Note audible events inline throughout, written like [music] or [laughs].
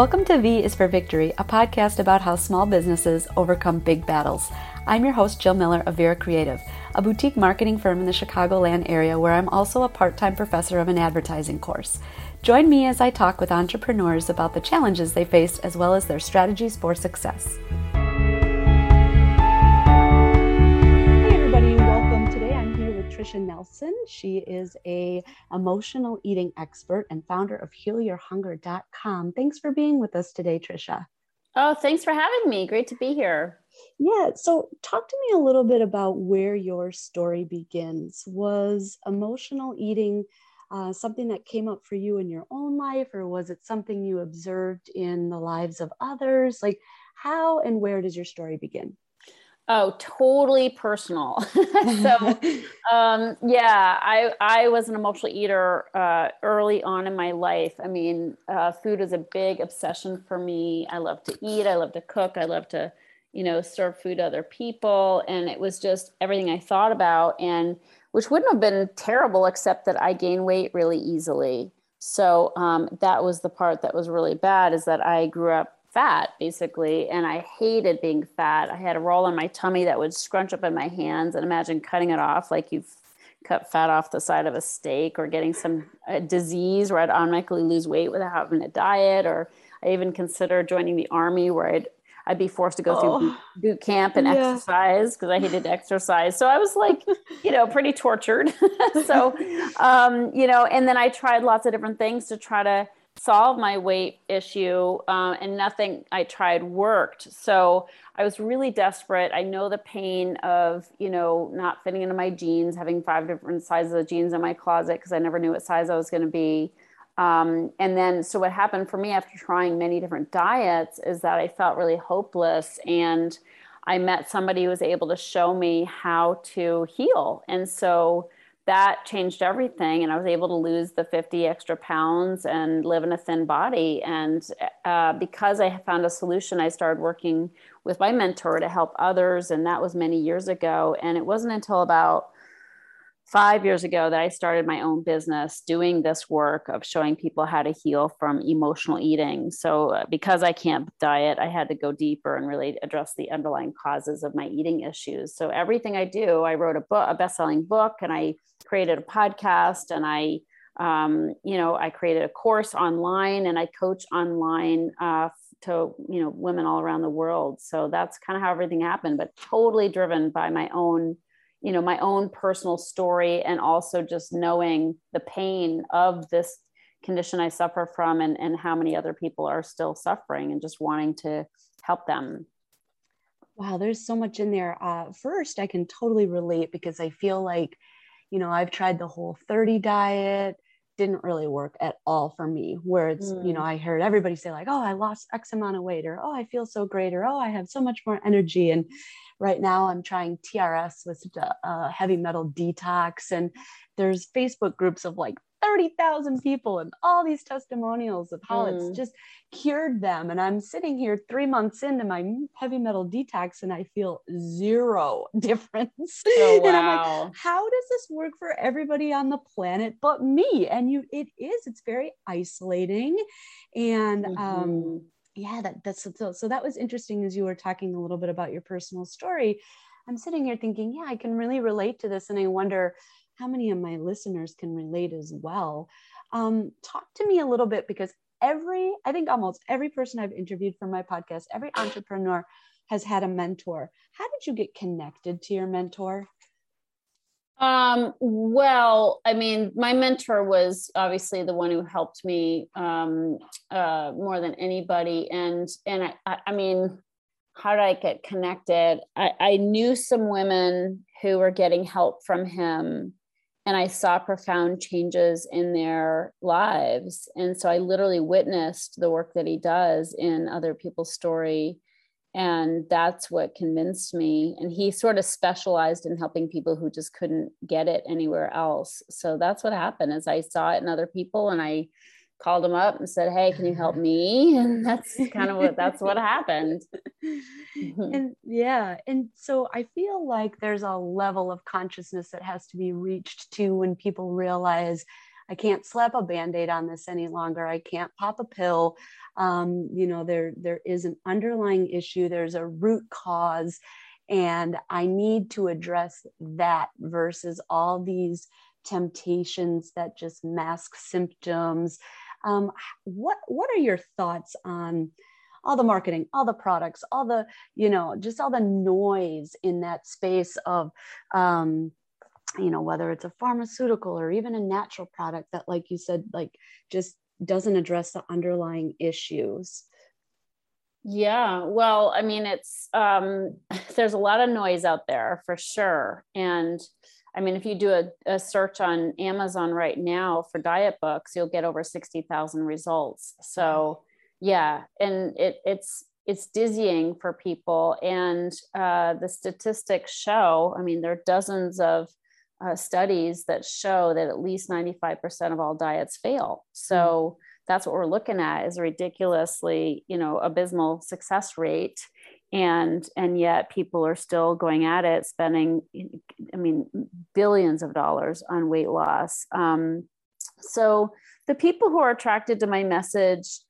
Welcome to V is for Victory, a podcast about how small businesses overcome big battles. I'm your host, Jill Miller of Vera Creative, a boutique marketing firm in the Chicagoland area where I'm also a part time professor of an advertising course. Join me as I talk with entrepreneurs about the challenges they faced as well as their strategies for success. Tricia Nelson. She is a emotional eating expert and founder of healyourhunger.com. Thanks for being with us today, Tricia. Oh, thanks for having me. Great to be here. Yeah, so talk to me a little bit about where your story begins. Was emotional eating uh, something that came up for you in your own life, or was it something you observed in the lives of others? Like, how and where does your story begin? Oh, totally personal. [laughs] so, [laughs] um, yeah, I I was an emotional eater uh, early on in my life. I mean, uh, food is a big obsession for me. I love to eat. I love to cook. I love to, you know, serve food to other people, and it was just everything I thought about, and which wouldn't have been terrible except that I gain weight really easily. So um, that was the part that was really bad. Is that I grew up fat basically and i hated being fat i had a roll on my tummy that would scrunch up in my hands and imagine cutting it off like you've cut fat off the side of a steak or getting some disease where i'd automatically lose weight without having a diet or i even considered joining the army where i'd I'd be forced to go oh, through boot camp and yeah. exercise because I hated [laughs] exercise. So I was like, [laughs] you know, pretty tortured. [laughs] so, um, you know, and then I tried lots of different things to try to solve my weight issue um, and nothing i tried worked. So i was really desperate. I know the pain of you know not fitting into my jeans having five different sizes of jeans in my closet because i never knew what size i was going to be. Um, and then so what happened for me after trying many different diets is that i felt really hopeless and i met somebody who was able to show me how to heal. And so that changed everything and i was able to lose the 50 extra pounds and live in a thin body. And uh, because i found a solution i started working with my mentor to help others and that was many years ago. And it wasn't until about five years ago that I started my own business doing this work of showing people how to heal from emotional eating. So, uh, because I can't diet, I had to go deeper and really address the underlying causes of my eating issues. So, everything I do, I wrote a book, a best selling book, and I created a podcast, and I um, you know, I created a course online and I coach online uh, to, you know, women all around the world. So that's kind of how everything happened, but totally driven by my own you know my own personal story and also just knowing the pain of this condition i suffer from and, and how many other people are still suffering and just wanting to help them wow there's so much in there uh, first i can totally relate because i feel like you know i've tried the whole 30 diet didn't really work at all for me where it's mm. you know mm. i heard everybody say like oh i lost x amount of weight or oh i feel so great or oh i have so much more energy and right now i'm trying trs with uh, heavy metal detox and there's facebook groups of like 30,000 people and all these testimonials of how mm. it's just cured them. And I'm sitting here three months into my heavy metal detox and I feel zero [laughs] difference. Oh, wow. [laughs] and I'm like, how does this work for everybody on the planet but me? And you, it is, it's very isolating. And, um, mm-hmm. um, yeah, that, that's so, so that was interesting as you were talking a little bit about your personal story. I'm sitting here thinking, yeah, I can really relate to this. And I wonder, how many of my listeners can relate as well. Um, talk to me a little bit because every, I think almost every person I've interviewed for my podcast, every entrepreneur has had a mentor. How did you get connected to your mentor? Um, well, I mean, my mentor was obviously the one who helped me um, uh, more than anybody. And, and I, I mean, how did I get connected? I, I knew some women who were getting help from him and I saw profound changes in their lives. And so I literally witnessed the work that he does in other people's story. And that's what convinced me. And he sort of specialized in helping people who just couldn't get it anywhere else. So that's what happened is I saw it in other people and I called him up and said, Hey, can you help me? [laughs] And that's kind of what that's what happened. [laughs] and yeah. And so I feel like there's a level of consciousness that has to be reached to when people realize I can't slap a band-aid on this any longer. I can't pop a pill. Um, you know, there there is an underlying issue, there's a root cause, and I need to address that versus all these temptations that just mask symptoms. Um, what what are your thoughts on all the marketing, all the products, all the you know just all the noise in that space of um, you know whether it's a pharmaceutical or even a natural product that like you said like just doesn't address the underlying issues yeah well i mean it's um [laughs] there's a lot of noise out there for sure and I mean, if you do a, a search on Amazon right now for diet books, you'll get over 60,000 results. So yeah, and it, it's, it's dizzying for people. And uh, the statistics show, I mean, there are dozens of uh, studies that show that at least 95% of all diets fail. So mm-hmm. that's what we're looking at is a ridiculously, you know, abysmal success rate and and yet people are still going at it spending i mean billions of dollars on weight loss um, so the people who are attracted to my message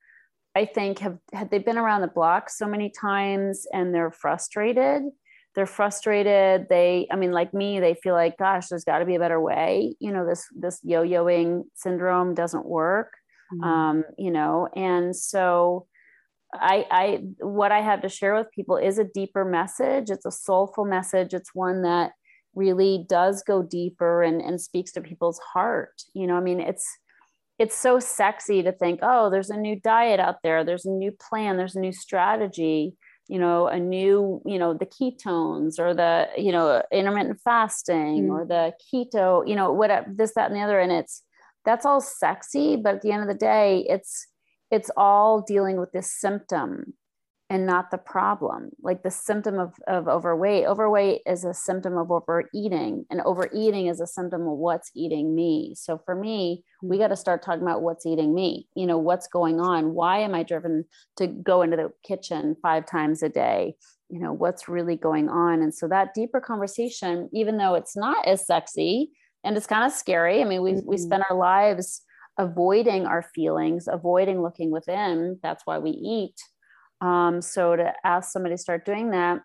i think have had they been around the block so many times and they're frustrated they're frustrated they i mean like me they feel like gosh there's got to be a better way you know this this yo-yoing syndrome doesn't work mm-hmm. um, you know and so I, I what I have to share with people is a deeper message. It's a soulful message. It's one that really does go deeper and, and speaks to people's heart. You know, I mean, it's it's so sexy to think, oh, there's a new diet out there, there's a new plan, there's a new strategy, you know, a new, you know, the ketones or the, you know, intermittent fasting mm or the keto, you know, what this, that, and the other. And it's that's all sexy, but at the end of the day, it's it's all dealing with this symptom and not the problem. Like the symptom of, of overweight overweight is a symptom of overeating and overeating is a symptom of what's eating me. So for me we got to start talking about what's eating me. You know what's going on? Why am i driven to go into the kitchen five times a day? You know what's really going on? And so that deeper conversation even though it's not as sexy and it's kind of scary i mean we, mm-hmm. we spend our lives avoiding our feelings, avoiding looking within. That's why we eat. Um, so to ask somebody to start doing that,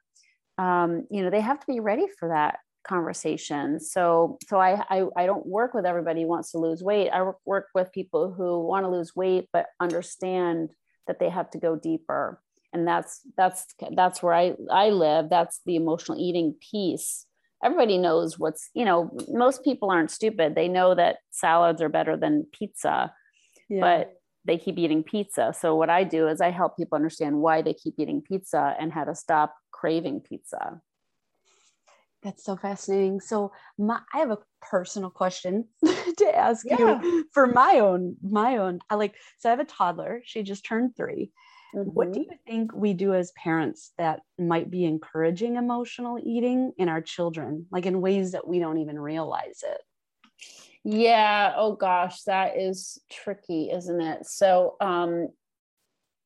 um, you know, they have to be ready for that conversation. So, so I, I, I don't work with everybody who wants to lose weight. I work with people who want to lose weight, but understand that they have to go deeper. And that's, that's, that's where I, I live. That's the emotional eating piece everybody knows what's you know most people aren't stupid they know that salads are better than pizza yeah. but they keep eating pizza so what i do is i help people understand why they keep eating pizza and how to stop craving pizza that's so fascinating so my, i have a personal question [laughs] to ask yeah. you for my own my own i like so i have a toddler she just turned three Mm-hmm. What do mm-hmm. you think we do as parents that might be encouraging emotional eating in our children, like in ways that we don't even realize it? Yeah. Oh gosh, that is tricky, isn't it? So, um,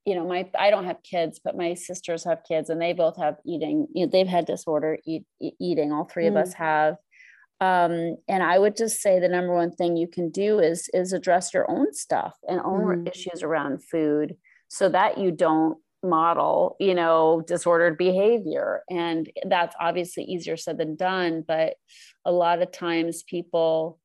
you know, my I don't have kids, but my sisters have kids, and they both have eating. You know, they've had disorder eat, eating. All three mm. of us have. Um, and I would just say the number one thing you can do is is address your own stuff and own mm. issues around food so that you don't model you know disordered behavior and that's obviously easier said than done but a lot of times people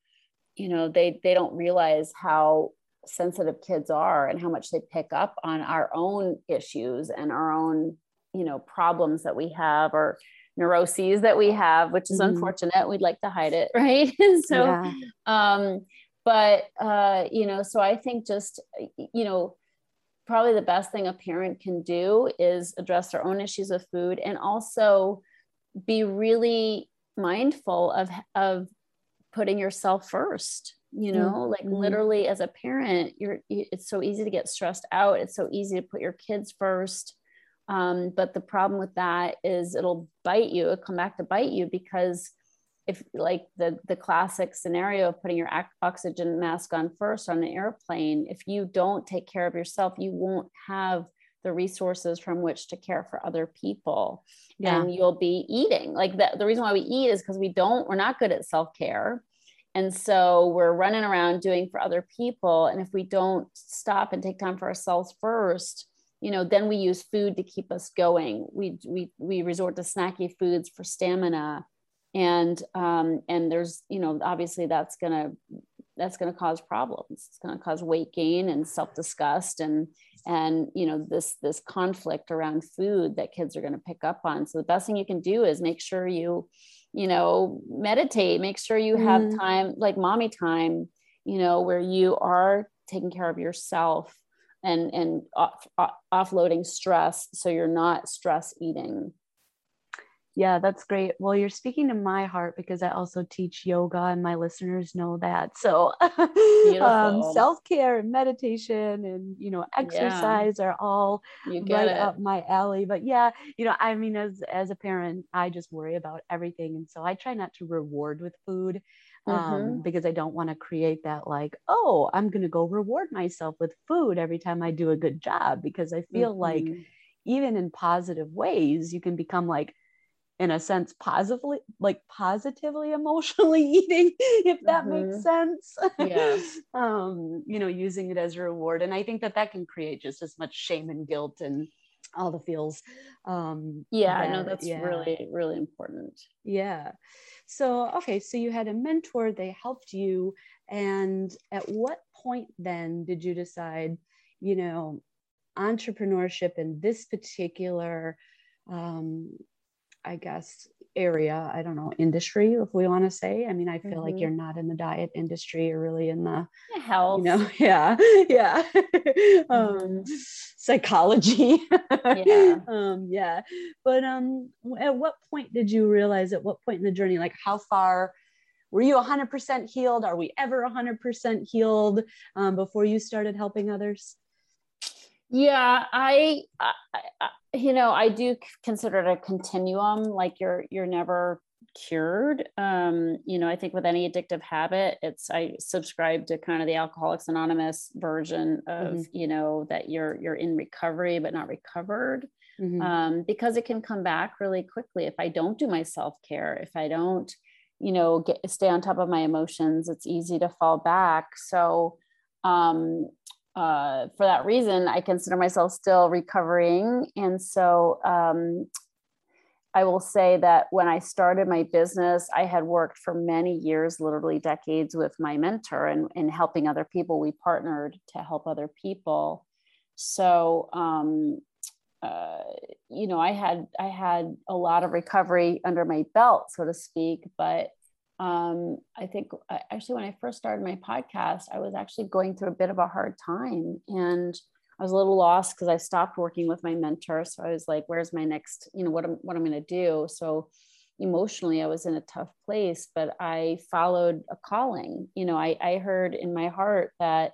you know they they don't realize how sensitive kids are and how much they pick up on our own issues and our own you know problems that we have or neuroses that we have which is mm-hmm. unfortunate we'd like to hide it [laughs] right [laughs] so yeah. um but uh you know so i think just you know probably the best thing a parent can do is address their own issues with food and also be really mindful of of putting yourself first you know mm-hmm. like literally as a parent you're it's so easy to get stressed out. It's so easy to put your kids first. Um, but the problem with that is it'll bite you it'll come back to bite you because if like the the classic scenario of putting your oxygen mask on first on an airplane if you don't take care of yourself you won't have the resources from which to care for other people yeah. and you'll be eating. Like the, the reason why we eat is because we don't we're not good at self-care. And so we're running around doing for other people. And if we don't stop and take time for ourselves first you know then we use food to keep us going. We we we resort to snacky foods for stamina. And um and there's you know obviously that's going to that's going to cause problems. It's going to cause weight gain and self-disgust and and you know this this conflict around food that kids are going to pick up on. So the best thing you can do is make sure you you know meditate make sure you have mm. time like mommy time you know where you are taking care of yourself and and off, off, offloading stress so you're not stress eating yeah, that's great. Well, you're speaking to my heart because I also teach yoga and my listeners know that. So [laughs] um, self-care and meditation and, you know, exercise yeah. are all right it. up my alley. But yeah, you know, I mean, as, as a parent, I just worry about everything. And so I try not to reward with food um, mm-hmm. because I don't want to create that like, oh, I'm going to go reward myself with food every time I do a good job because I feel mm-hmm. like even in positive ways, you can become like, in a sense positively like positively emotionally [laughs] eating if that mm-hmm. makes sense yeah [laughs] um you know using it as a reward and i think that that can create just as much shame and guilt and all the feels um yeah i know that's yeah. really really important yeah so okay so you had a mentor they helped you and at what point then did you decide you know entrepreneurship in this particular um, I guess, area. I don't know, industry, if we want to say. I mean, I feel mm-hmm. like you're not in the diet industry, you're really in the health. You know, [laughs] yeah, yeah. [laughs] um, mm-hmm. psychology. yeah. [laughs] um, yeah. But um, at what point did you realize, at what point in the journey, like how far? Were you 100% healed? Are we ever 100% healed um, before you started helping others? Yeah, I, I, you know, I do consider it a continuum. Like you're, you're never cured. Um, you know, I think with any addictive habit, it's I subscribe to kind of the Alcoholics Anonymous version of, mm-hmm. you know, that you're you're in recovery but not recovered. Mm-hmm. Um, because it can come back really quickly if I don't do my self-care, if I don't, you know, get stay on top of my emotions, it's easy to fall back. So um, uh, for that reason, I consider myself still recovering. And so um, I will say that when I started my business, I had worked for many years, literally decades, with my mentor and, and helping other people. We partnered to help other people. So, um, uh, you know, I had I had a lot of recovery under my belt, so to speak. But um, I think actually when I first started my podcast, I was actually going through a bit of a hard time and I was a little lost because I stopped working with my mentor. So I was like, where's my next, you know, what I'm, what I'm going to do? So emotionally, I was in a tough place, but I followed a calling. You know, I, I heard in my heart that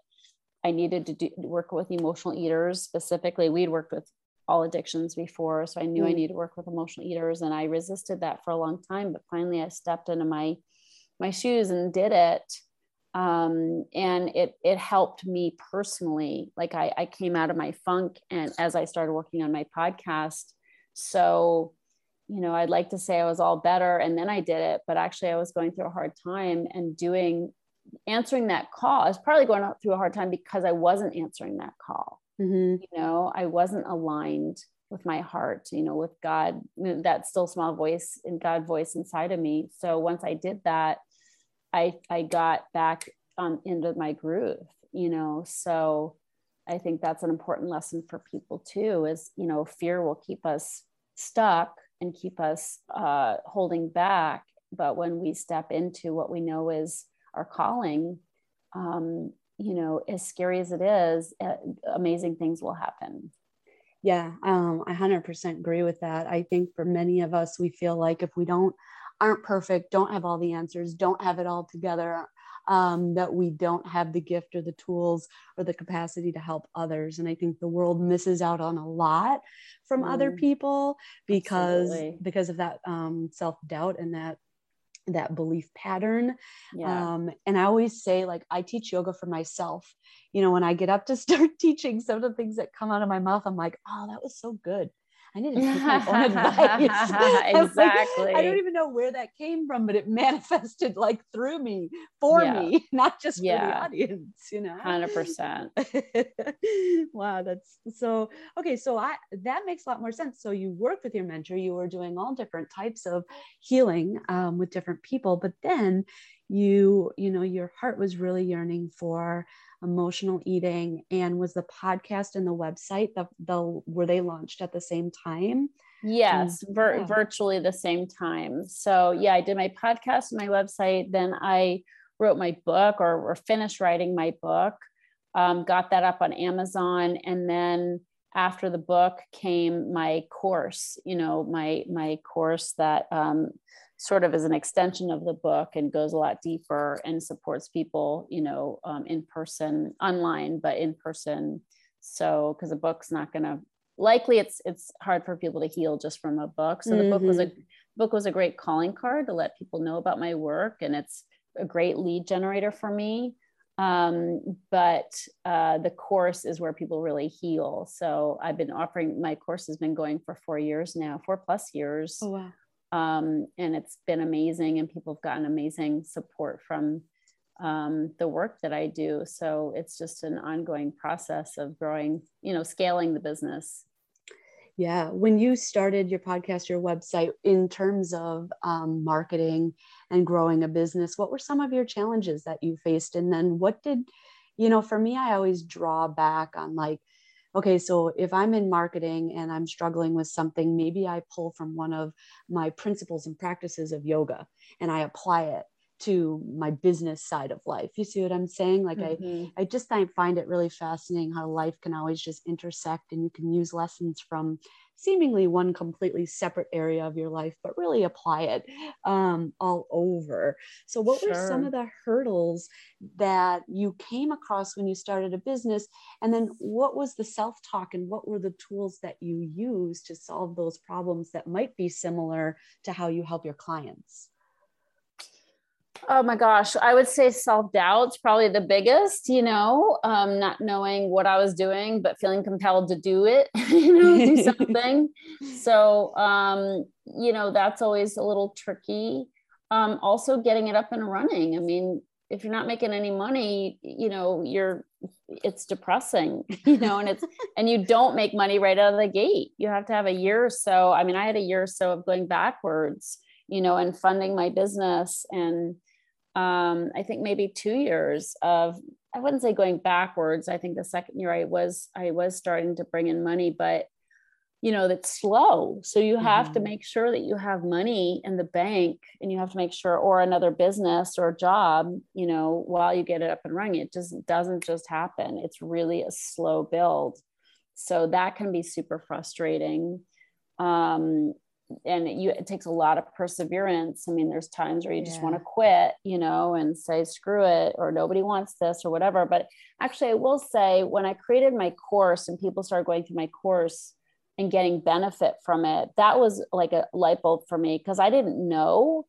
I needed to do, work with emotional eaters specifically. We'd worked with all addictions before. So I knew mm. I needed to work with emotional eaters and I resisted that for a long time. But finally I stepped into my my shoes and did it. Um, and it it helped me personally. Like I, I came out of my funk and as I started working on my podcast. So, you know, I'd like to say I was all better and then I did it, but actually I was going through a hard time and doing answering that call. I was probably going through a hard time because I wasn't answering that call. Mm-hmm. You know, I wasn't aligned with my heart, you know, with God, that still small voice and God voice inside of me. So once I did that, I I got back on into my groove, you know. So I think that's an important lesson for people too. Is you know, fear will keep us stuck and keep us uh, holding back, but when we step into what we know is our calling, um, you know, as scary as it is, uh, amazing things will happen. Yeah, um, I 100% agree with that. I think for many of us, we feel like if we don't aren't perfect, don't have all the answers, don't have it all together, um, that we don't have the gift or the tools or the capacity to help others. And I think the world misses out on a lot from mm. other people because Absolutely. because of that um, self doubt and that that belief pattern. Yeah. Um, and I always say, like, I teach yoga for myself. You know, when I get up to [laughs] start teaching, some of the things that come out of my mouth, I'm like, oh, that was so good. I need [laughs] to take my own advice. [laughs] exactly. Like, I don't even know where that came from, but it [laughs] manifested like through me, for yeah. me, not just yeah. for the audience, you know? 100%. wow, that's so okay. So I that makes a lot more sense. So you worked with your mentor, you were doing all different types of healing um, with different people, but then you, you know, your heart was really yearning for emotional eating and was the podcast and the website the, the were they launched at the same time yes vir- yeah. virtually the same time so yeah i did my podcast and my website then i wrote my book or, or finished writing my book um, got that up on amazon and then after the book came my course you know my my course that um, sort of is an extension of the book and goes a lot deeper and supports people, you know, um, in person, online, but in person. So, because a book's not going to likely it's it's hard for people to heal just from a book. So the mm-hmm. book was a mm-hmm. book was a great calling card to let people know about my work, and it's a great lead generator for me. Um, but uh, the course is where people really heal. So I've been offering my course has been going for four years now, four plus years. Oh, wow um, and it's been amazing and people have gotten amazing support from um, the work that i do so it's just an ongoing process of growing you know scaling the business yeah when you started your podcast your website in terms of um, marketing and growing a business what were some of your challenges that you faced? And then what did you know for me i always draw back on like okay, so if I'm in marketing and I'm struggling with something, maybe I pull from one of my principles and practices of yoga and I apply it to my business side of life. You see what I'm saying? Like mm-hmm. I, I just I find it really fascinating how life can always just intersect and you can use lessons from seemingly one completely separate area of your life, but really apply it um, all over. So, what sure. were some of the hurdles that you came across when you started a business? And then, what was the self talk and what were the tools that you use to solve those problems that might be similar to how you help your clients? Oh my gosh, I would say self doubt's probably the biggest, you know, um, not knowing what I was doing, but feeling compelled to do it, [laughs] you know, do [laughs] something. so, um, you know, that's always a little tricky. Um, also, getting it up and running. I mean, if you're not making any money, you know, you're, it's depressing, [laughs] you know, and it's, and you don't make money right out of the gate. You have to have a year or so. I mean, I had a year or so of going backwards you know, and funding my business. And um, I think maybe two years of, I wouldn't say going backwards. I think the second year I was, I was starting to bring in money, but you know, that's slow. So you have mm-hmm. to make sure that you have money in the bank and you have to make sure, or another business or job, you know, while you get it up and running. It just doesn't just happen. It's really a slow build. So that can be super frustrating. Um, and you, it takes a lot of perseverance. I mean, there's times where you just want to quit, you know, and say, screw it, or nobody wants this or whatever. But actually, I will say, when I created my course and people started going through my course and getting benefit from it, that was like a light bulb for me because I didn't know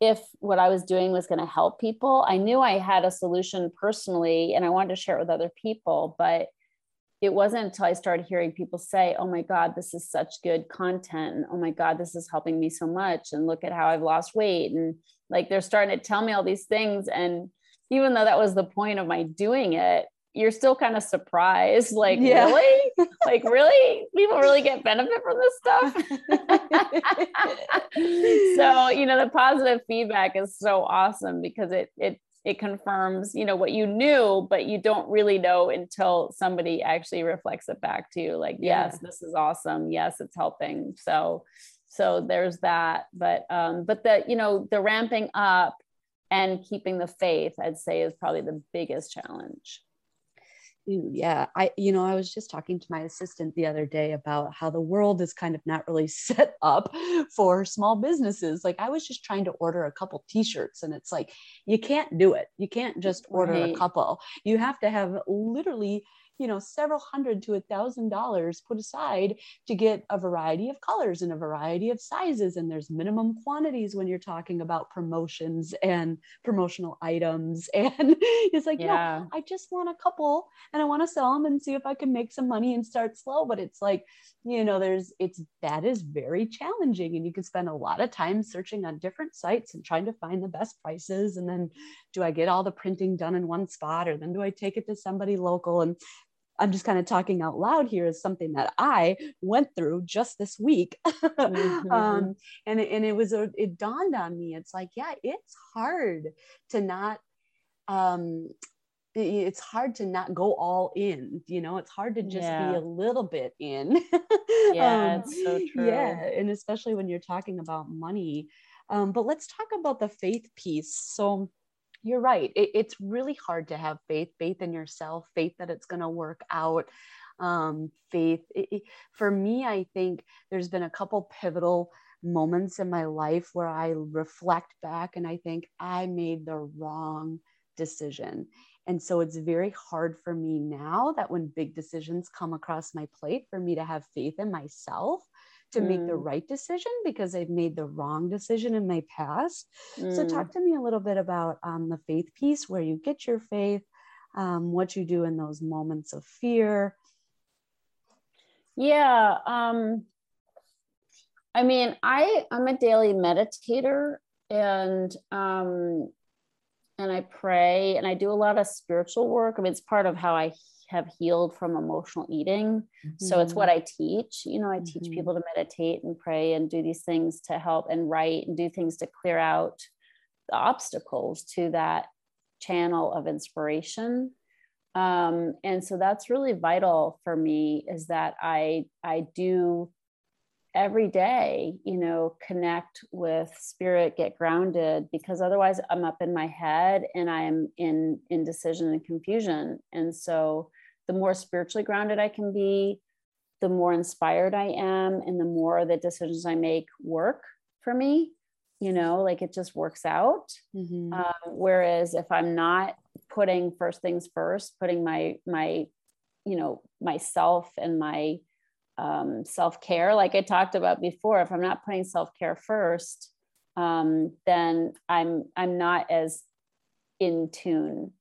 if what I was doing was going to help people. I knew I had a solution personally and I wanted to share it with other people, but it wasn't until I started hearing people say, Oh my God, this is such good content. And oh my God, this is helping me so much. And look at how I've lost weight. And like they're starting to tell me all these things. And even though that was the point of my doing it, you're still kind of surprised. [laughs] Like, yeah. really? like, really? People really get benefit from this stuff? [laughs] [laughs] so, you know, the positive feedback is so awesome because it it it confirms you know what you knew but you don't really know until somebody actually reflects it back to you like yeah. yes this is awesome. Yes it's helping. So so there's that. But um but the you know the ramping up and keeping the faith i'd say is probably the biggest challenge yeah i you know i was just talking to my assistant the other day about how the world is kind of not really [laughs] set up for small businesses like i was just trying to order a couple t-shirts and it's like you can't do it you can't just order right. a couple you have to have literally you know several hundred to a thousand dollars put aside to get a variety of colors and a variety of sizes. And there's minimum quantities when you're talking about promotions and promotional items. [laughs] And it's like yeah. No, i just want a couple and i want to sell them and see if i can make some money and start slow. But it's like you know there's it's that is very challenging and you can spend a lot of time searching on different sites and trying to find the best prices and then do i get all the printing done in one spot or then do i take it to somebody local and I'm just kind of talking out loud here is something that I went through just this week. [laughs] mm-hmm. um, and, and it was, a, it dawned on me. It's like, yeah, it's hard to not, um, it's hard to not go all in, you know, it's hard to just yeah. be a little bit in. [laughs] yeah, um, it's so true. Yeah. And especially when you're talking about money. Um, but let's talk about the faith piece. So, you're right. It, it's really hard to have faith, faith in yourself, faith that it's going to work out. Um, faith. It, it, for me, I think there's been a couple pivotal moments in my life where I reflect back and I think I made the wrong decision. And so it's very hard for me now that when big decisions come across my plate, for me to have faith in myself to mm. make the mm. right decision because I've made the wrong decision in my past. Mm. So, talk to me a little bit about um, the faith piece, where you get your faith, um, what you do in those moments of fear. Yeah. Um, I mean, I I'm a daily meditator, and um, and I pray, and I do a lot of spiritual work. I mean, it's part of how I have healed from emotional eating. Mm-hmm. So it's what mm-hmm. I teach. You know, I mm-hmm. teach people to meditate and pray and do these things to help and write and do things to clear out the obstacles to that channel of inspiration. Um, and so that's really vital for me is that I I do every day you know connect with spirit get grounded because otherwise i'm up in my head and i'm in indecision and confusion and so the more spiritually grounded I can be, the more inspired I am, and the more the decisions I make work for me. You know, like it just works out. Mm-hmm. Um, whereas if I'm not putting first things first, putting my my, you know, myself and my um, self care, like I talked about before, if I'm not putting self care first, um, then I'm I'm not as in tune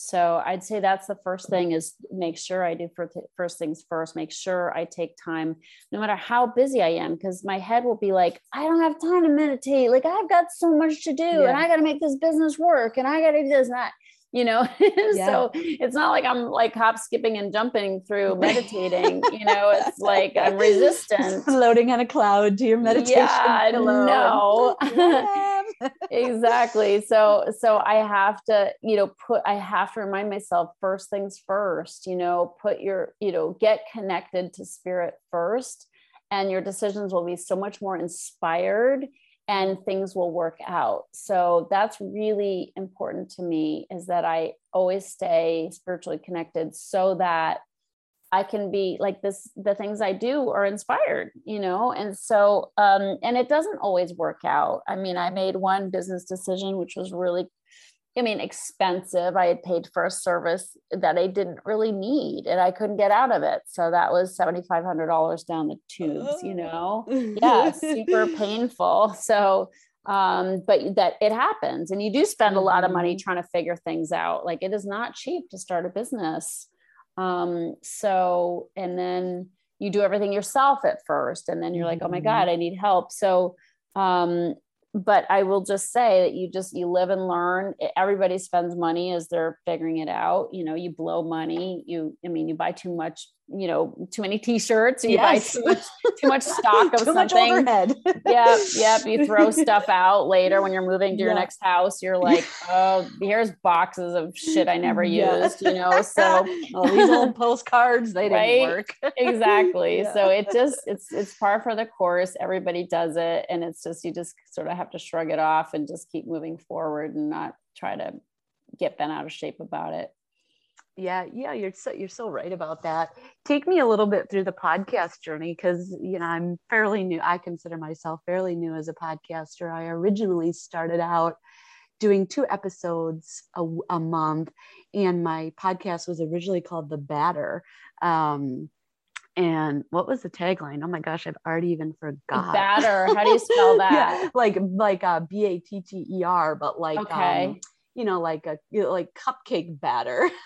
so I'd say that's the first thing is make sure I do first things first, make sure I take time no matter how busy I am because my head will be like I don't have time to meditate like I've got so much to do yeah. and I got to make this business work and I got to do this and that you know? [laughs] Yeah. so it's not like i'm like hop skipping and jumping through meditating you know? It's [laughs] like i'm resistant floating on a cloud to your meditation yeah no. [laughs] Exactly. So so i have to you know put i have to remind myself first things first you know put your you know get connected to spirit first and your decisions will be so much more inspired and things will work out. So that's really important to me is that I always stay spiritually connected so that I can be like this the things I do are inspired, you know. And so um and it doesn't always work out. I mean, I made one business decision which was really I mean, expensive. I had paid for a service that I didn't really need and I couldn't get out of it. So that was $7,500 down the tubes, you know? yeah, [laughs] super painful. So, um, but that it happens and you do spend a lot of money mm-hmm. trying to figure things out. Like it is not cheap to start a business. Um, so, and then you do everything yourself at first and then you're like, oh my mm-hmm. God, I need help. So, um, but I will just say that you just you live and learn. Everybody spends money as they're figuring it out. You know, you blow money. You, I mean, you buy too much you know too many t-shirts you yes. buy too much too much [laughs] stock of something yeah [laughs] yep you throw stuff out later when you're moving to your yeah. next house you're like oh here's boxes of shit i never [laughs] yeah. used you know so all these old postcards they right? didn't work exactly yeah. so it just it's it's par for the course everybody does it and it's just you just sort of have to shrug it off and just keep moving forward and not try to get bent out of shape about it yeah yeah you're so you're so right about that take me a little bit through the podcast journey because you know i'm fairly new i consider myself fairly new as a podcaster i originally started out doing two episodes a, a, month, and my podcast was originally called The Batter. Um, and what was the tagline? Oh my gosh, I've already even forgot. Batter. How do you spell [laughs] that? yeah, like like uh, B A T T E R, but like okay. Um, you know, like a you know, like cupcake batter. [laughs]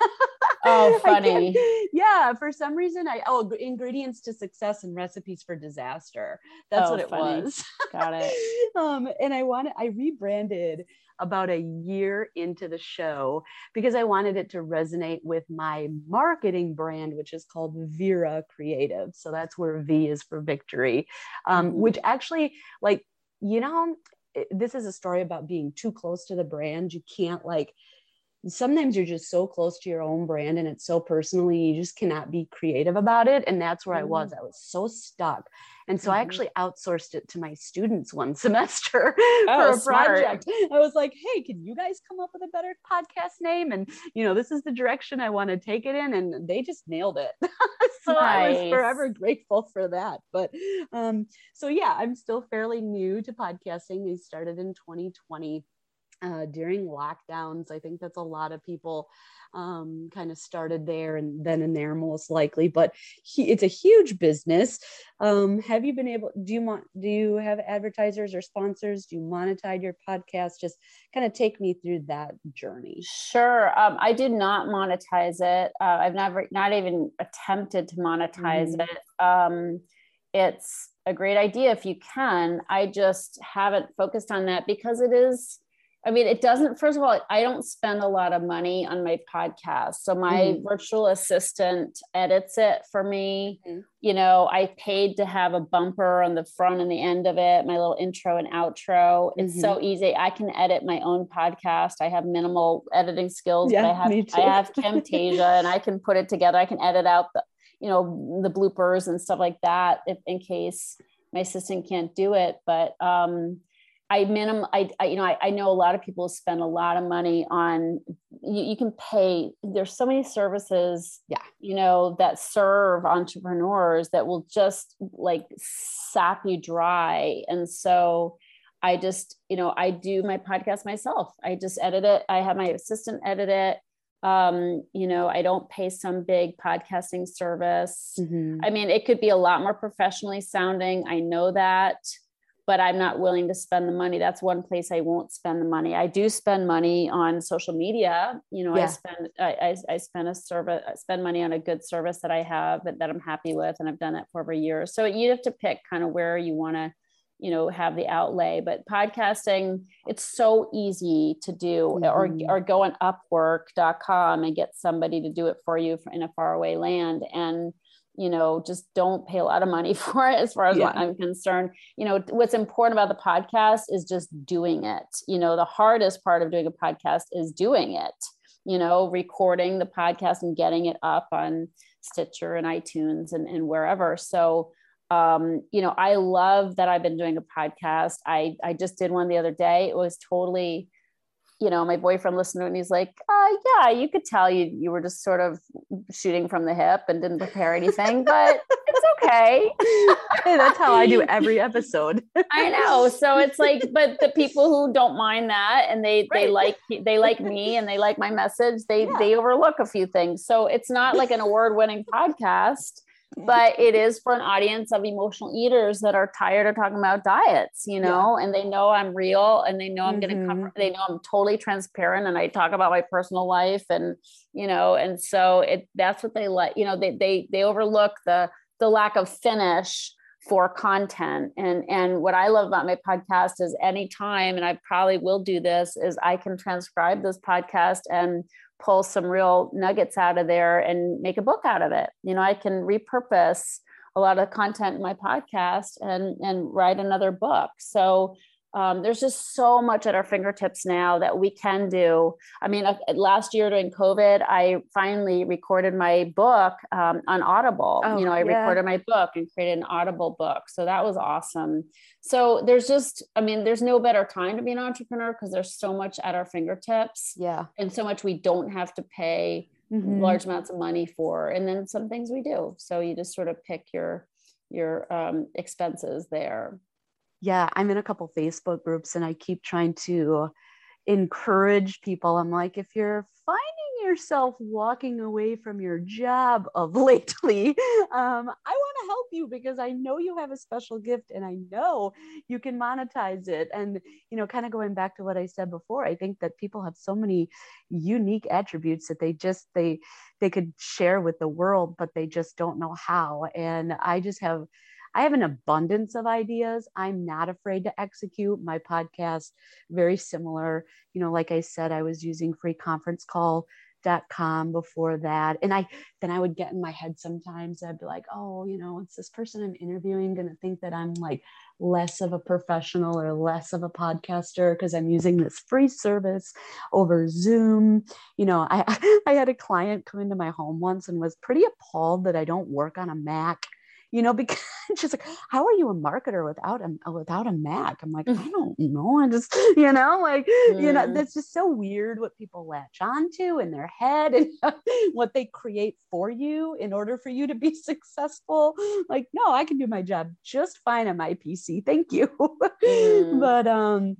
Oh, funny. Yeah, for some reason, I oh ingredients to success and recipes for disaster. That's oh, what it funny. was. Got it. [laughs] um, and I wanted I rebranded about a year into the show because I wanted it to resonate with my marketing brand, which is called Vera Creative. So that's where V is for victory, um, mm-hmm. which actually, like, you know, this is a story about being too close to the brand. You can't like sometimes you're just so close to your own brand and it's so personally you just cannot be creative about it and that's where mm-hmm. i was mm. i was so stuck and so mm-hmm. i actually outsourced it to my students one [laughs] semester oh, for a smart. project i was like hey can you guys come up with a better podcast name and you know this is the direction i want to take it in and they just nailed it [laughs] so nice. i was forever grateful for that but um so yeah i'm still fairly new to podcasting i started in 2020 uh, during lockdowns. I think that's a lot of people um, kind of started there and then and there most likely, but he, it's a huge business. Um, have you been able, do you want, do you have advertisers or sponsors? Do you monetize your podcast? Just kind of take me through that journey. Sure. Um, I did not monetize it. Uh, I've never, not even attempted to monetize mm-hmm. it. Um, it's a great idea if you can. I just haven't focused on that because it is, I mean, it doesn't, first of all, I don't spend a lot of money on my podcast. So my mm-hmm. virtual assistant edits it for me. Mm-hmm. You know, I paid to have a bumper on the front and the end of it, my little intro and outro. It's mm-hmm. so easy. I can edit my own podcast. I have minimal editing skills, yeah, but I have I have Camtasia and I can put it together. I can edit out the, you know, the bloopers and stuff like that if in case my assistant can't do it. But um I minim I, I, you know I, I know a lot of people spend a lot of money on you, you, can pay there's so many services yeah you know that serve entrepreneurs that will just like sap you dry and so I just you know I do my podcast myself I just edit it I have my assistant edit it um, you know, I don't pay some big podcasting service. Mm-hmm. I mean, it could be a lot more professionally sounding. I know that but I'm not willing to spend the money. That's one place I won't spend the money. I do spend money on social media. You know, yeah. I spend I, I, I spend a service I spend money on a good service that I have that, that I'm happy with, and I've done that for over years. So you have to pick kind of where you want to, you know, have the outlay. But podcasting, it's so easy to do, mm-hmm. or or go on Upwork.com and get somebody to do it for you in a faraway land and you know just don't pay a lot of money [laughs] for it as far as yeah. i'm concerned. You know what's important about the podcast is just doing it. You know the hardest part of doing a podcast is doing it. You know recording the podcast and getting it up on stitcher and itunes and, and wherever. So um, you know i love that i've been doing a podcast. I i just did one the other day. It was totally you know, my boyfriend listened to it and he's like, uh, yeah, you could tell you you were just sort of shooting from the hip and didn't prepare anything, but it's okay. [laughs] hey, that's how I do every episode. [laughs] I know. So it's like, but the people who don't mind that and they right. they like they like me and they like my message, they yeah. they overlook a few things. So it's not like an award-winning podcast but it is for an audience of emotional eaters that are tired of talking about diets you know yeah. and they know i'm real and they know i'm mm-hmm. going to come they know i'm totally transparent and i talk about my personal life and you know and so it that's what they like you know they they they overlook the the lack of finish for content and and what i love about my podcast is anytime and i probably will do this is i can transcribe this podcast and pull some real nuggets out of there and make a book out of it. You know, I can repurpose a lot of content in my podcast and and write another book. So um, there's just so much at our fingertips now that we can do. I mean, uh, last year during COVID, I finally recorded my book um, on Audible. Oh, you know, I yeah. recorded my book and created an Audible book. So that was awesome. So there's just, I mean, there's no better time to be an entrepreneur because there's so much at our fingertips. Yeah. And so much we don't have to pay mm-hmm. large amounts of money for. And then some things we do. So you just sort of pick your your um, expenses there yeah, I'm in a couple Facebook groups and I keep trying to encourage people. I'm like, if you're finding yourself walking away from your job of [laughs] lately, um, I want to help you because I know you have a special gift and I know you can monetize it. And, you know, kind of going back to what I said before, I think that people have so many unique attributes that they just, they, they could share with the world, but they just don't know how. And I just have, I have an abundance of ideas. I'm not afraid to execute. My podcast. Very similar, you know, like I said, I was using free conference call dot com before that. And i then i would get in my head sometimes. I'd be like oh you know it's this person i'm interviewing going to think that i'm like less of a professional or less of a podcaster because i'm using this free service over zoom? You know i [laughs] i had a client come into my home once and was pretty appalled that i don't work on a mac you know, because [laughs] she's like, how are you a marketer without a without a Mac? I'm like, I [laughs] don't know. I just, [laughs] you know, like, mm. you know, that's just so weird what people latch onto in their head and what they create for you in order for you to be successful. Like, no, I can do my job just fine on my PC. Thank you. Mm. but um,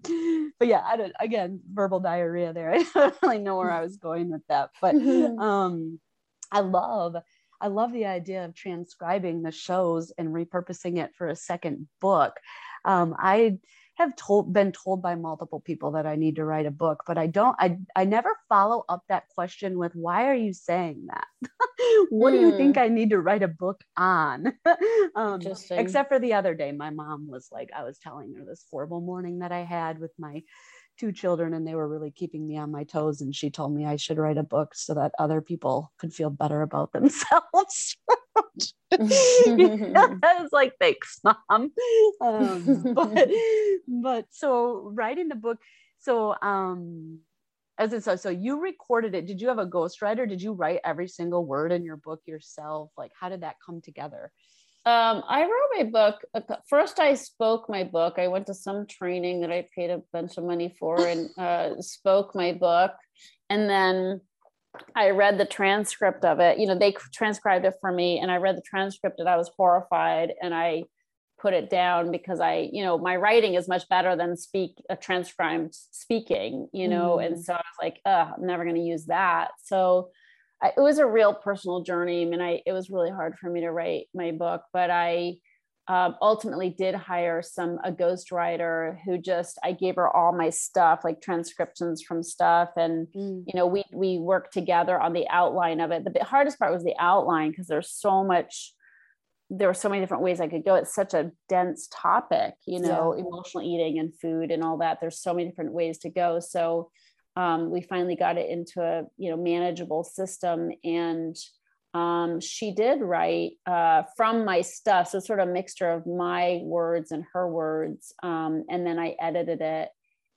but yeah, I don't again, verbal diarrhea there. I don't really know where I was going with that. But um I love I love the idea of transcribing the shows and repurposing it for a second book. Um, I have told been told by multiple people that I need to write a book, but I don't. I I never follow up that question with why are you saying that? [laughs] what mm. do you think hmm. I need to write a book on? [laughs] um, except for the other day, my mom was like, I was telling her this horrible morning that I had with my two children and they were really keeping me on my toes and she told me i should write a book so that other people could feel better about [laughs] themselves. [laughs] I was like thanks mom. Um, but [laughs] but so writing the book so um as it says so you recorded it. Did you have a ghostwriter? Did you write every single word in your book yourself? Like how did that come together um, I wrote my book. First, I spoke my book. I went to some training that I paid a bunch of money for and [laughs] uh, spoke my book. And then I read the transcript of it. You know, they transcribed it for me, and I read the transcript and I was horrified. And I put it down because I, you know, my writing is much better than speak a transcribed speaking, you know. Mm. And so I was like, I'm never going to use that. So I, it was a real personal journey. I mean, I it was really hard for me to write my book, but I um, ultimately did hire some a ghostwriter who just I gave her all my stuff, like transcriptions from stuff, and mm. you know we we worked together on the outline of it. The hardest part was the outline because there's so much. There were so many different ways I could go. It's such a dense topic, you know, yeah. emotional eating and food and all that. There's so many different ways to go. So um, we finally got it into a you know manageable system. And um, she did write uh, from my stuff so sort of a mixture of my words and her words um, and then i edited it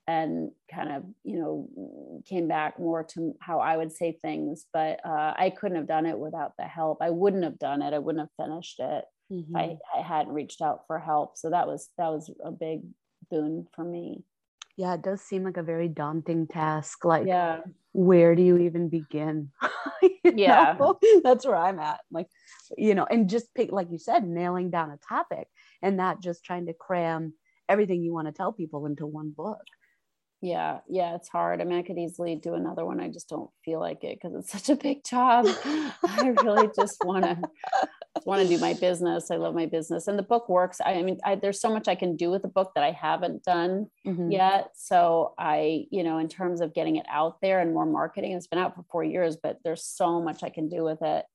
and kind of you know came back more to how i would say things. But uh, i couldn't have done it without the help. I wouldn't have done it. I wouldn't have finished it mm-hmm. I, I hadn't reached out for help. So that was that was a big boon for me yeah it does seem like a very daunting task like yeah. where do you even begin? [laughs] Yeah. know? that's where i'm at like you know and just pick like you said nailing down a topic and not just trying to cram everything you want to tell people into one book. Yeah yeah it's hard. I mean i could easily do another one. I just don't feel like it because it's such a big job. [laughs] I really just want to want to do my business i love my business and the book works i, I mean I, there's so much i can do with the book that i haven't done mm-hmm. yet so i you know in terms of getting it out there and more marketing it's been out for four years but there's so much i can do with it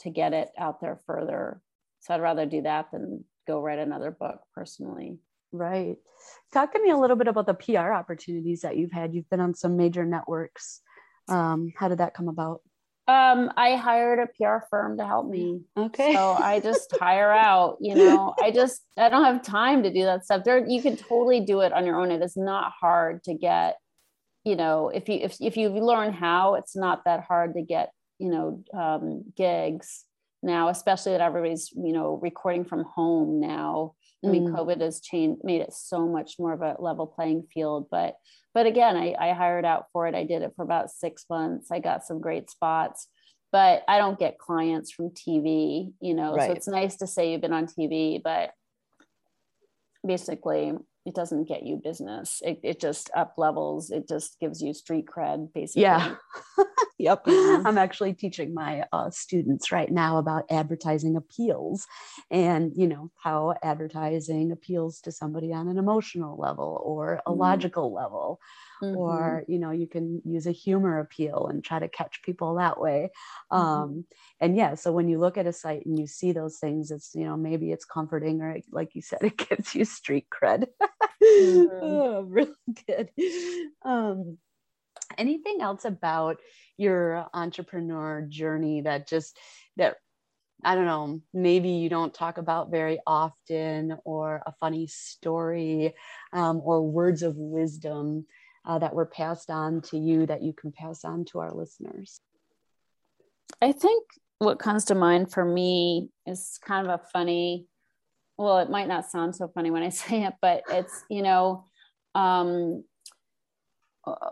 to get it out there further so i'd rather do that than go write another book personally Right. Talk to me a little bit about the PR opportunities that you've had. You've been on some major networks. Um, how did that come about? Um, I hired a PR firm to help me. Okay. So I [laughs] just hire out, you know, I just, I don't have time to do that stuff. There, you can totally do it on your own. It is not hard to get, you know, if you, if, if you learn how, it's not that hard to get, you know, um, gigs now, especially that everybody's, you know, recording from home now. I mean, mm. COVID has changed, made it so much more of a level playing field. But, but again, I, I hired out for it. I did it for about six months. I got some great spots, but I don't get clients from TV, you know. Right. So it's nice to say you've been on TV, but basically, it doesn't get you business. It, it just up levels. It just gives you street cred, basically. Yeah. [laughs] yep. Mm-hmm. I'm actually teaching my uh, students right now about advertising appeals and, you know, how advertising appeals to somebody on an emotional level or a mm-hmm. logical level. Mm-hmm. Or, you know, you can use a humor appeal and try to catch people that way. Mm-hmm. Um, and yeah, so when you look at a site and you see those things, it's, you know, maybe it's comforting or like you said, [laughs] it gives you street cred. [laughs] mm-hmm. oh, [laughs] really good. Um, anything else about your entrepreneur journey that just that I don't know, maybe you don't talk about very often, or a funny story, um, or words of wisdom uh, that were passed on to you that you can pass on to our listeners? I think what comes to mind for me is kind of a funny well it might not sound so funny when i [laughs] say it but it's you know um,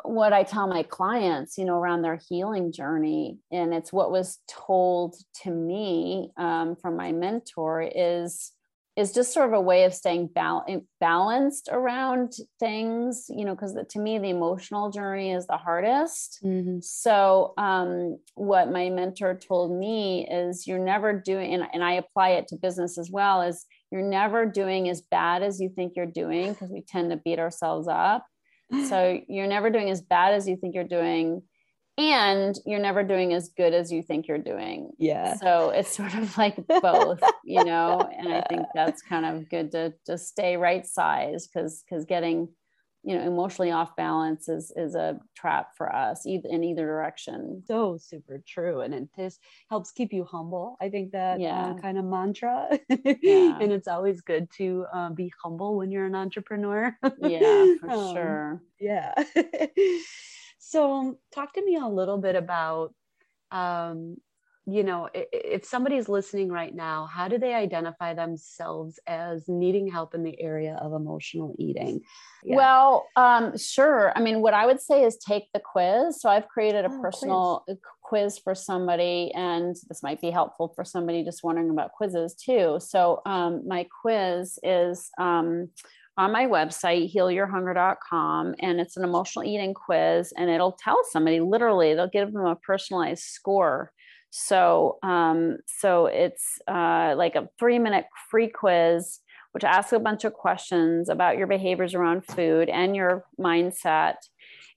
what i tell my clients you know around their healing journey and it's what was told to me um, from my mentor is is just sort of a way of staying bal- balanced around things, you know, because to me, the emotional journey is the hardest. Mm-hmm. So, um, what my mentor told me is you're never doing, and, and I apply it to business as well, is you're never doing as bad as you think you're doing because we tend to beat ourselves up. [sighs] So, you're never doing as bad as you think you're doing and you're never doing as good as you think you're doing. Yeah. So it's sort of like [laughs] both, you know, and I think that's kind of good to just stay right size because because getting you know emotionally off balance is is a trap for us either in either direction so super true and it just helps keep you humble i think that uh, yeah. uh, kind of mantra yeah. [laughs] and it's always good to uh, be humble when you're an entrepreneur yeah for [laughs] um, sure yeah so, talk to me a little bit about, um, you know, if somebody's listening right now, how do they identify themselves as needing help in the area of emotional eating? Yeah. Well, um, sure. I mean, what I would say is take the quiz. So, I've created a oh, personal quiz. quiz. for somebody, and this might be helpful for somebody just wondering about quizzes too. So, um, my quiz is um, on my website, healyourhunger.com, and it's an emotional eating quiz, and it'll tell somebody literally, they'll give them a personalized score. So, um, so it's uh, like a three minute free quiz, which asks a bunch of questions about your behaviors around food and your mindset.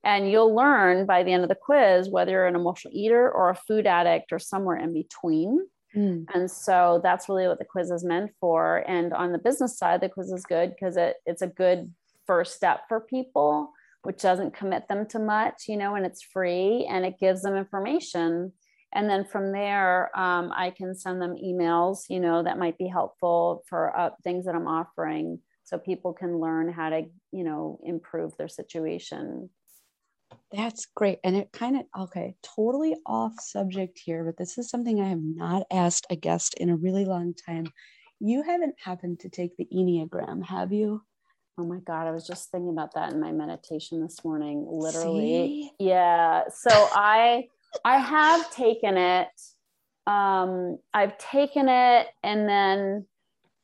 And you'll learn by the end of the quiz whether you're an emotional eater or a food addict or somewhere in between. Mm. And so that's really what the quiz is meant for. And on the business side, the quiz is good because it, it's a good first step for people, which doesn't commit them to much, you know, and it's free and it gives them information. And then from there, um, I can send them emails, you know, that might be helpful for uh, things that I'm offering so people can learn how to, you know, improve their situation. That's great. And it kind of, okay, totally off subject here, but this is something I have not asked a guest in a really long time. You haven't happened to take the Enneagram, have you? Oh my God, I was just thinking about that in my meditation this morning, literally. See? Yeah. So I [laughs] I have taken it. Um, I've taken it and then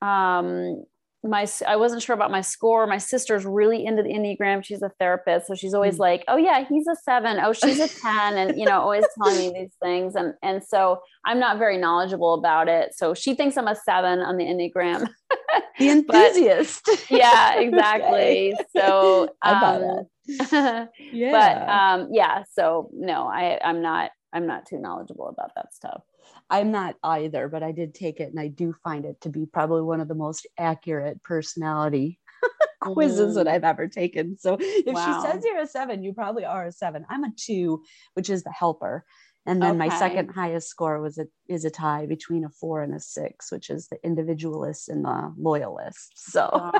um my I wasn't sure about my score. My sister's really into the Enneagram. She's a therapist. So she's always mm. like, oh yeah, he's a seven. Oh, she's a [laughs] 10. And you know, always telling me these things. And and so I'm not very knowledgeable about it. So she thinks I'm a seven on the Enneagram. the [laughs] enthusiast. [laughs] but, yeah, exactly. So um, yeah. But um, yeah, so no, I, I'm not I'm not too knowledgeable about that stuff. I'm not either, but I did take it and I do find it to be probably one of the most accurate personality [laughs] quizzes mm. that I've ever taken. So if wow. she says you're a seven, you probably are a seven. I'm a two, which is the helper. And then okay. my second highest score was a is a tie between a four and a six, which is the individualist and the loyalist. So, [laughs]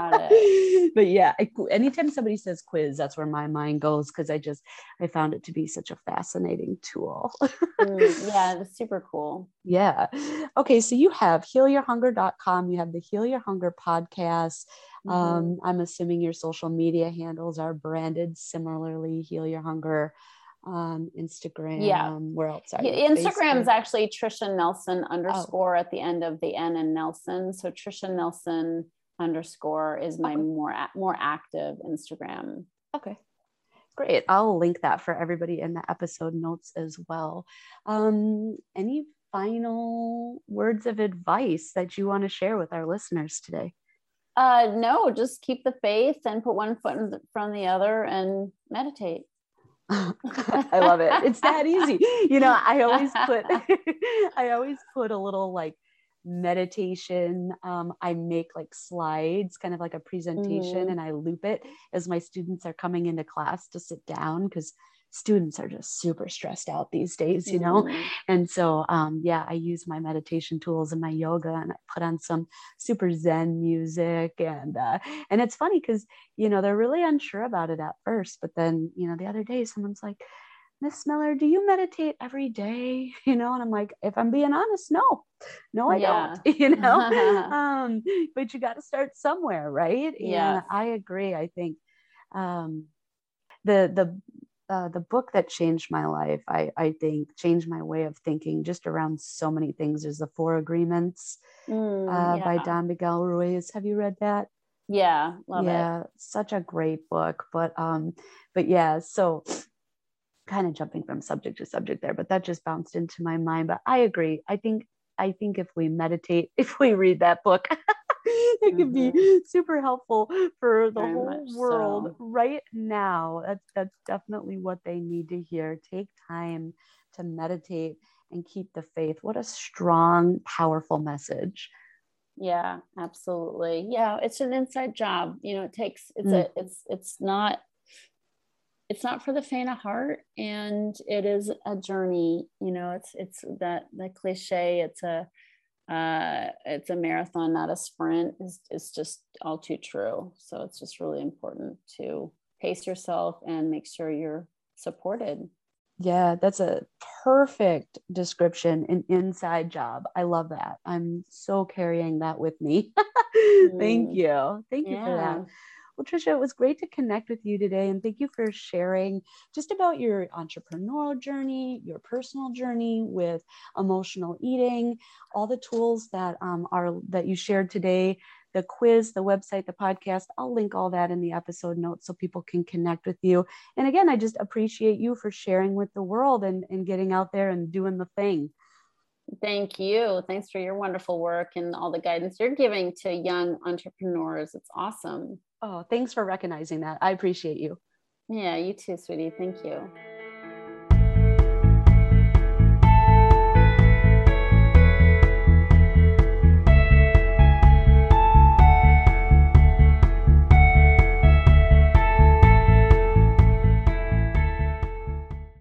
but yeah, I, anytime somebody says quiz, that's where my mind goes because I just I found it to be such a fascinating tool. mm, [laughs] yeah, that's super cool. Yeah. Okay, so you have healyourhunger.com. You have the Heal Your Hunger podcast. Mm-hmm. Um, I'm assuming your social media handles are branded similarly. Heal Your Hunger um, Instagram. Yeah. Where else? Are yeah, Instagram is actually Tricia Nelson underscore oh. at the end of the N and Nelson. So Tricia Nelson underscore is my okay. more more active Instagram. Okay. Great. I'll link that for everybody in the episode notes as well. Um, any final words of advice that you want to share with our listeners today? Uh, no, just keep the faith and put one foot in front of the other and meditate. [laughs] I love it. It's that easy. You know, I always [laughs] put [laughs] I always put a little like meditation. Um, I make like slides, kind of like a presentation, mm. and I loop it as my students are coming into class to sit down because students are just super stressed out these days, you know? Mm. And so, um, yeah, I use my meditation tools and my yoga and I put on some super Zen music. And, uh, and it's funny because, you know, they're really unsure about it at first. But then, you know, the other day, someone's like, Miss Miller, do you meditate every day? [laughs] You know, and I'm like, if I'm being honest, no, no, I yeah. don't, [laughs] you [laughs] know, um, but you got to start somewhere, right? Yeah. And I agree. I think, um, the, the, uh, the book that changed my life, I, I think, changed my way of thinking just around so many things. There's the Four Agreements mm, uh, yeah. by Don Miguel Ruiz. Have you read that? Yeah, yeah, it. such a great book. But um, but yeah, so [sniffs] kind of jumping from subject to subject there, but that just bounced into my mind. But I agree. I think I think if we meditate, [laughs] if we read that book, [laughs] [laughs] it could mm-hmm. be super helpful for the Very whole world so. right now. That's that's definitely what they need to hear. Take time to meditate and keep the faith. What a strong, powerful message. Yeah, absolutely. Yeah, it's an inside job. You know, it takes it's mm. a it's it's not it's not for the faint of heart and it is a journey you know it's it's that that cliche it's a uh, it's a marathon not a sprint is, is just all too true. So it's just really important to pace yourself and make sure you're supported. Yeah that's a perfect description an inside job. I love that. I'm so carrying that with me. [laughs] Thank mm. you. Thank you yeah. for that well, it was great to connect with you today. And thank you for sharing just about your entrepreneurial journey, your personal journey with emotional eating, all the tools that um, are that you shared today, the quiz, the website, the podcast. I'll link all that in the episode notes so people can connect with you. And again, I just appreciate you for sharing with the world and, and getting out there and doing the thing. Thank you. Thanks for your wonderful work and all the guidance you're giving to young entrepreneurs. It's awesome. Oh, thanks for recognizing that. I appreciate you. Yeah, you too, sweetie. Thank you.